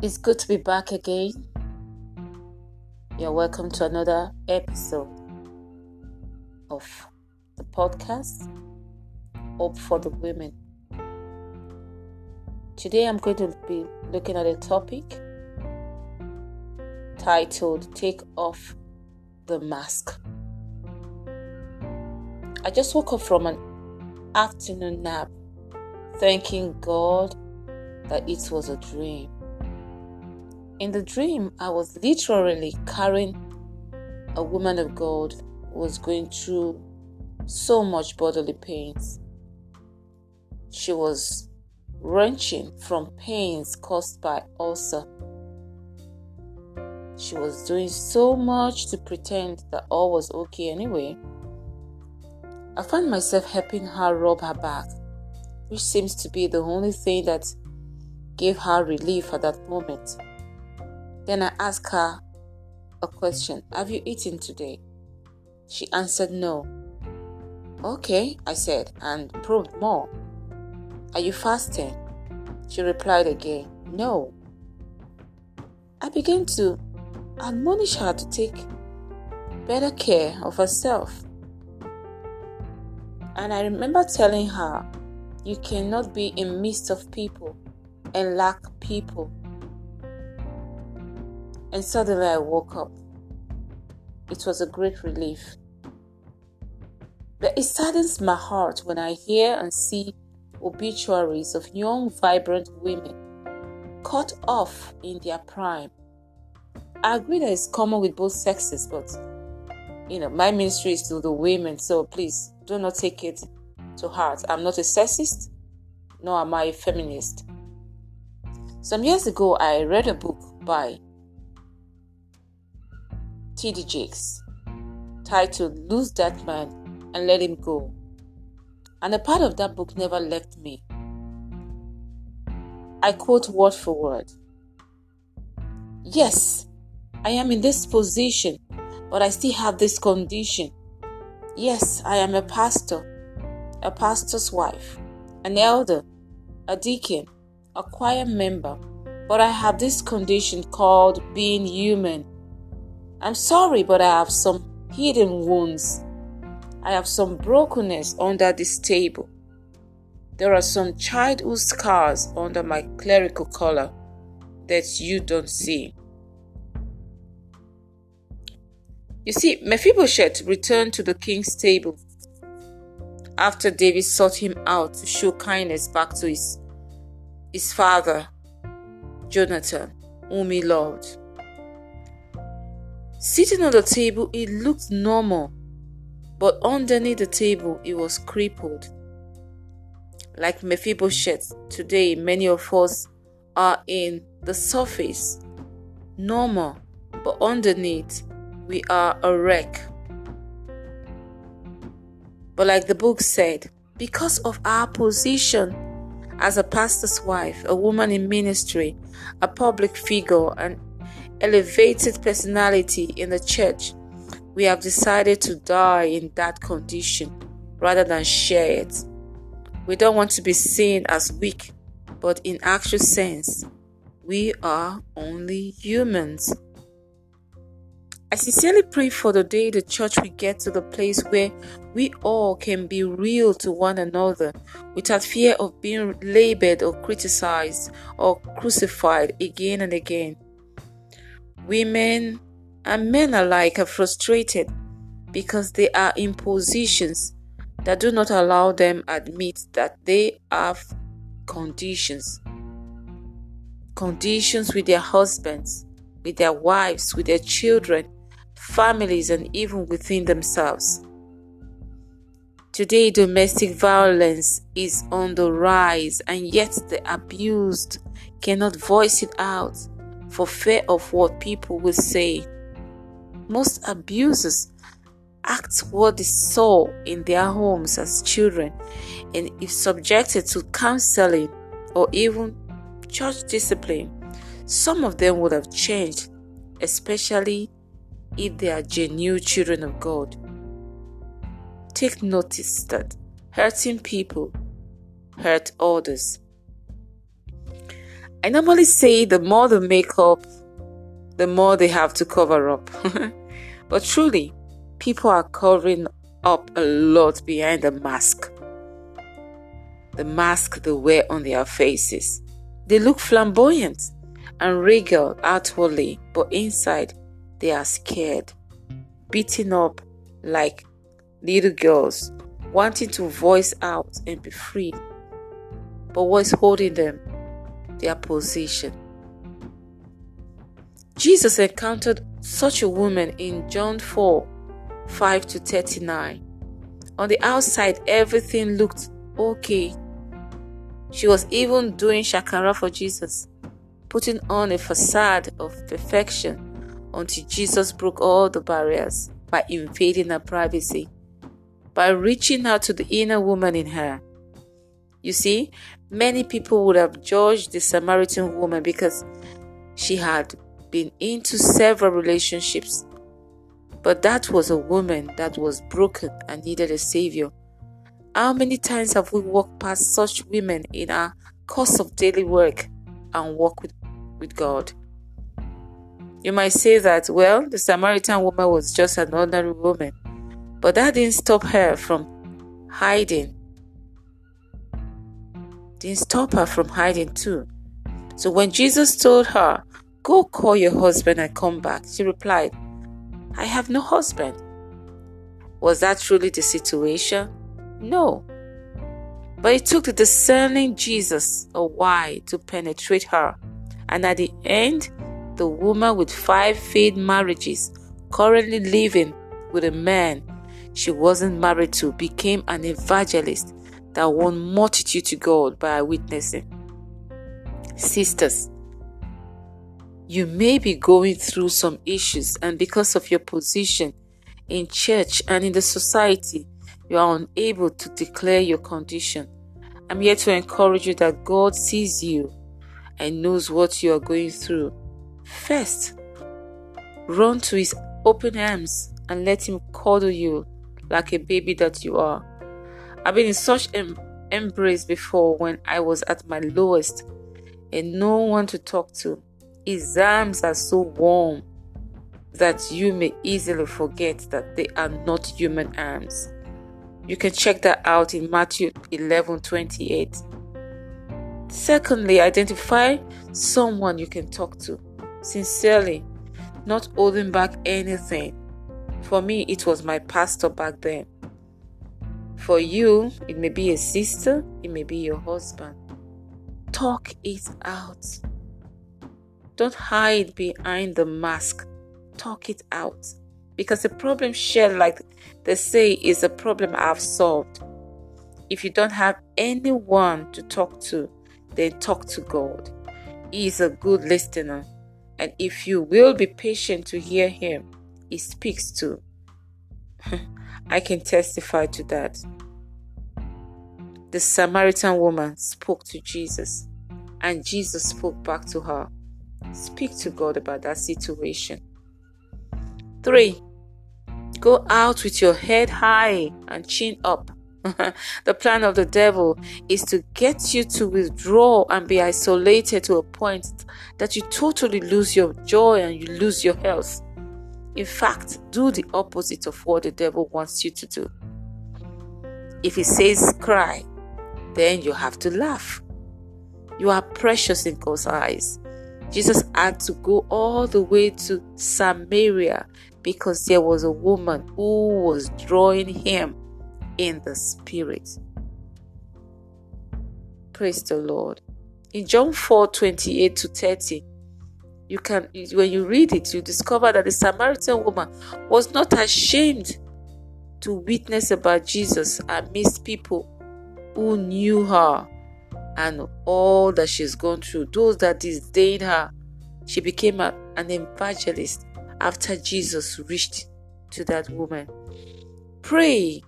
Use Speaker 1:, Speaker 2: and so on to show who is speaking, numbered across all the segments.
Speaker 1: It's good to be back again. You're welcome to another episode of the podcast Hope for the Women. Today I'm going to be looking at a topic titled Take Off the Mask. I just woke up from an afternoon nap, thanking God that it was a dream. In the dream, I was literally carrying a woman of God who was going through so much bodily pains. She was wrenching from pains caused by ulcer. She was doing so much to pretend that all was okay anyway. I found myself helping her rub her back, which seems to be the only thing that gave her relief at that moment. Then I asked her a question Have you eaten today? She answered no. Okay, I said, and probed more. Are you fasting? She replied again, No. I began to admonish her to take better care of herself. And I remember telling her, You cannot be in midst of people and lack people and suddenly I woke up. It was a great relief. But it saddens my heart when I hear and see obituaries of young, vibrant women cut off in their prime. I agree that it's common with both sexes, but you know, my ministry is to the women, so please do not take it to heart. I'm not a sexist, nor am I a feminist. Some years ago, I read a book by T.D. Jakes, titled Loose That Man and Let Him Go. And a part of that book never left me. I quote word for word Yes, I am in this position, but I still have this condition. Yes, I am a pastor, a pastor's wife, an elder, a deacon, a choir member, but I have this condition called being human I'm sorry, but I have some hidden wounds. I have some brokenness under this table. There are some childhood scars under my clerical collar that you don't see. You see, Mephibosheth returned to the king's table after David sought him out to show kindness back to his, his father, Jonathan, whom he loved. Sitting on the table, it looked normal, but underneath the table, it was crippled. Like Mephibosheth, today many of us are in the surface, normal, but underneath, we are a wreck. But like the book said, because of our position as a pastor's wife, a woman in ministry, a public figure, and elevated personality in the church, we have decided to die in that condition rather than share it. We don't want to be seen as weak, but in actual sense, we are only humans. I sincerely pray for the day the church will get to the place where we all can be real to one another without fear of being labeled or criticized or crucified again and again. Women and men alike are frustrated because they are in positions that do not allow them admit that they have conditions. Conditions with their husbands, with their wives, with their children, families, and even within themselves. Today, domestic violence is on the rise, and yet the abused cannot voice it out for fear of what people will say. Most abusers act what they saw in their homes as children, and if subjected to counseling or even church discipline, some of them would have changed, especially if they are genuine children of God. Take notice that hurting people hurt others. I normally say the more the makeup, the more they have to cover up. but truly, people are covering up a lot behind the mask. The mask they wear on their faces. They look flamboyant and regal outwardly, but inside they are scared, beaten up like little girls, wanting to voice out and be free. But what is holding them? Their position. Jesus encountered such a woman in John 4 5 to 39. On the outside, everything looked okay. She was even doing shakara for Jesus, putting on a facade of perfection until Jesus broke all the barriers by invading her privacy, by reaching out to the inner woman in her. You see, many people would have judged the Samaritan woman because she had been into several relationships. But that was a woman that was broken and needed a savior. How many times have we walked past such women in our course of daily work and walk with, with God? You might say that, well, the Samaritan woman was just an ordinary woman, but that didn't stop her from hiding. Didn't stop her from hiding too. So when Jesus told her, Go call your husband and come back, she replied, I have no husband. Was that truly the situation? No. But it took the discerning Jesus a while to penetrate her, and at the end, the woman with five failed marriages, currently living with a man she wasn't married to, became an evangelist that won multitude to God by witnessing. Sisters, you may be going through some issues, and because of your position in church and in the society, you are unable to declare your condition. I'm here to encourage you that God sees you and knows what you are going through. First, run to his open arms and let him cuddle you like a baby that you are. I've been in such em- embrace before when I was at my lowest and no one to talk to. His arms are so warm that you may easily forget that they are not human arms. You can check that out in Matthew 11 28. Secondly, identify someone you can talk to sincerely, not holding back anything. For me, it was my pastor back then. For you, it may be a sister, it may be your husband. Talk it out. Don't hide behind the mask. Talk it out. Because the problem shared, like they say, is a problem I've solved. If you don't have anyone to talk to, then talk to God. He is a good listener and if you will be patient to hear him, he speaks to. I can testify to that. The Samaritan woman spoke to Jesus, and Jesus spoke back to her. Speak to God about that situation. 3. Go out with your head high and chin up. the plan of the devil is to get you to withdraw and be isolated to a point that you totally lose your joy and you lose your health. In fact, do the opposite of what the devil wants you to do. If he says cry, then you have to laugh. You are precious in God's eyes. Jesus had to go all the way to Samaria because there was a woman who was drawing him in the spirit. Praise the Lord. In John 4 28 to 30, you can when you read it, you discover that the Samaritan woman was not ashamed to witness about Jesus amidst people who knew her and all that she's gone through, those that disdained her. She became a, an evangelist after Jesus reached to that woman. Pray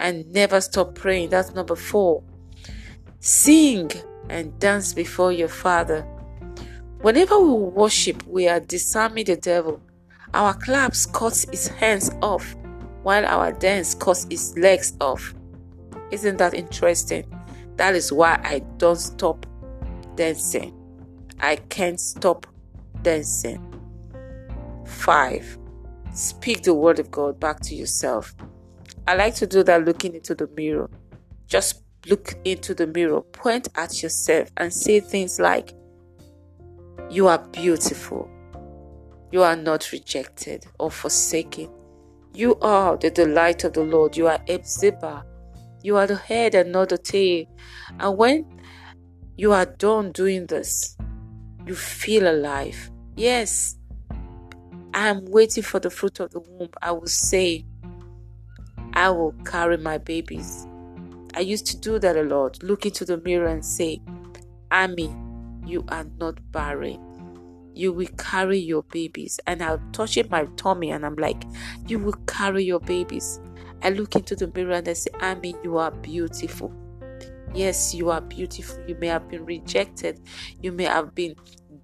Speaker 1: and never stop praying. That's number four. Sing and dance before your Father. Whenever we worship, we are disarming the devil. Our claps cut his hands off, while our dance cuts his legs off. Isn't that interesting? That is why I don't stop dancing. I can't stop dancing. 5. Speak the word of God back to yourself. I like to do that looking into the mirror. Just look into the mirror, point at yourself, and say things like, You are beautiful. You are not rejected or forsaken. You are the delight of the Lord. You are Hephzibah. You are the head and not the tail. And when you are done doing this, you feel alive. Yes, I am waiting for the fruit of the womb. I will say, I will carry my babies. I used to do that a lot. Look into the mirror and say, Ami, you are not barren. You will carry your babies. And I'll touch it my tummy and I'm like, You will carry your babies. I look into the mirror and I say, Ami, you are beautiful. Yes, you are beautiful. You may have been rejected. You may have been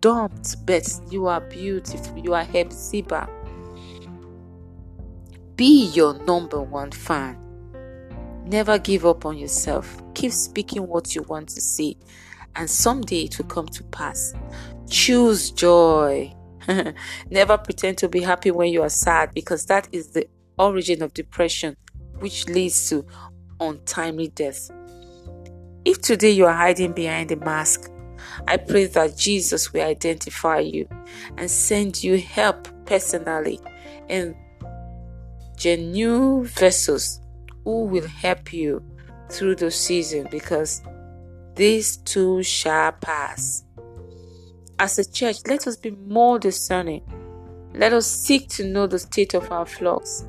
Speaker 1: dumped, but you are beautiful. You are Hephzibah. Be your number one fan. Never give up on yourself. Keep speaking what you want to say, and someday it will come to pass. Choose joy. Never pretend to be happy when you are sad because that is the origin of depression, which leads to untimely death. If today you are hiding behind a mask, I pray that Jesus will identify you and send you help personally and genuine vessels who will help you through the season because these too shall pass. As a church, let us be more discerning. Let us seek to know the state of our flocks.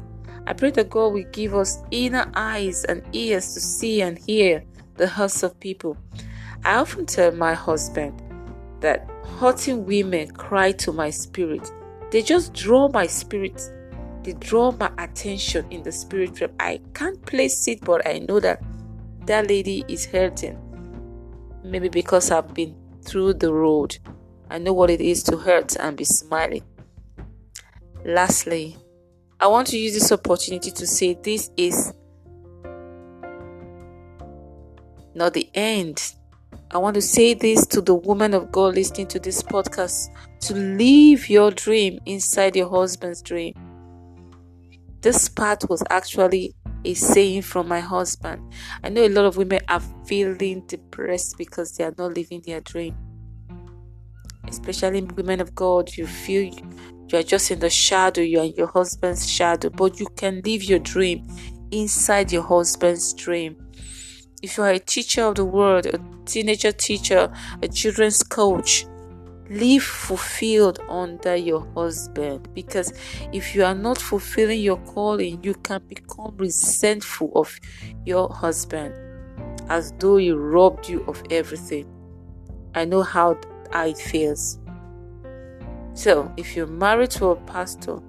Speaker 1: I pray that God will give us inner eyes and ears to see and hear the hearts of people. I often tell my husband that hurting women cry to my spirit. They just draw my spirit they draw my attention in the spirit realm. I can't place it, but I know that that lady is hurting. Maybe because I've been through the road. I know what it is to hurt and be smiling. Lastly, I want to use this opportunity to say this is not the end. I want to say this to the woman of God listening to this podcast to live your dream inside your husband's dream. This part was actually a saying from my husband. I know a lot of women are feeling depressed because they are not living their dream. Especially women of God, you feel you are just in the shadow, you are in your husband's shadow, but you can live your dream inside your husband's dream. If you are a teacher of the word, a teenager teacher, a children's coach, live fulfilled under your husband. Because if you are not fulfilling your calling you can become resentful of your husband as though he robbed you of everything. I know how, it feels. So if you're married to a pastor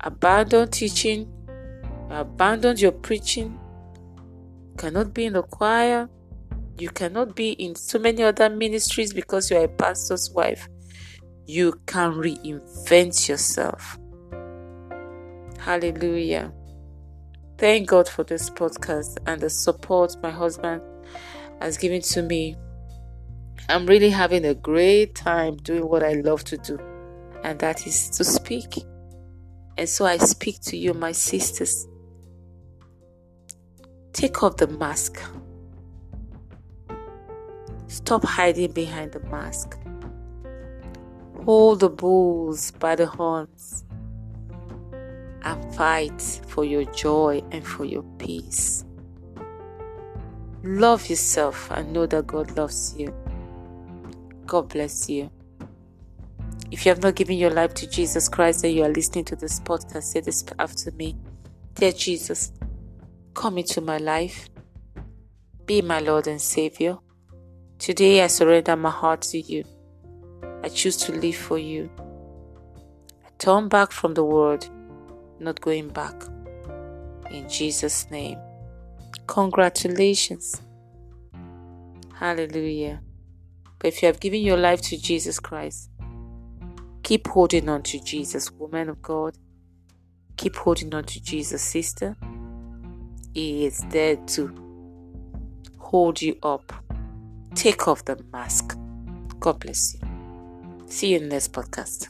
Speaker 1: abandon teaching abandon your preaching cannot be in the choir you cannot be in so many other ministries because you are a pastor's wife. You can reinvent yourself. Hallelujah. Thank God for this podcast and the support my husband has given to me. I'm really having a great time doing what I love to do, and that is to speak. And so I speak to you, my sisters. Take off the mask Stop hiding behind the mask. Hold the bulls by the horns and fight for your joy and for your peace. Love yourself and know that God loves you. God bless you. If you have not given your life to Jesus Christ and you are listening to this podcast, say this after me Dear Jesus, come into my life. Be my Lord and Savior. Today I surrender my heart to you. I choose to live for you. I turn back from the world, not going back. In Jesus' name. Congratulations. Hallelujah. But if you have given your life to Jesus Christ, keep holding on to Jesus, woman of God. Keep holding on to Jesus, sister. He is there to hold you up Take off the mask God bless you. See you in next podcast.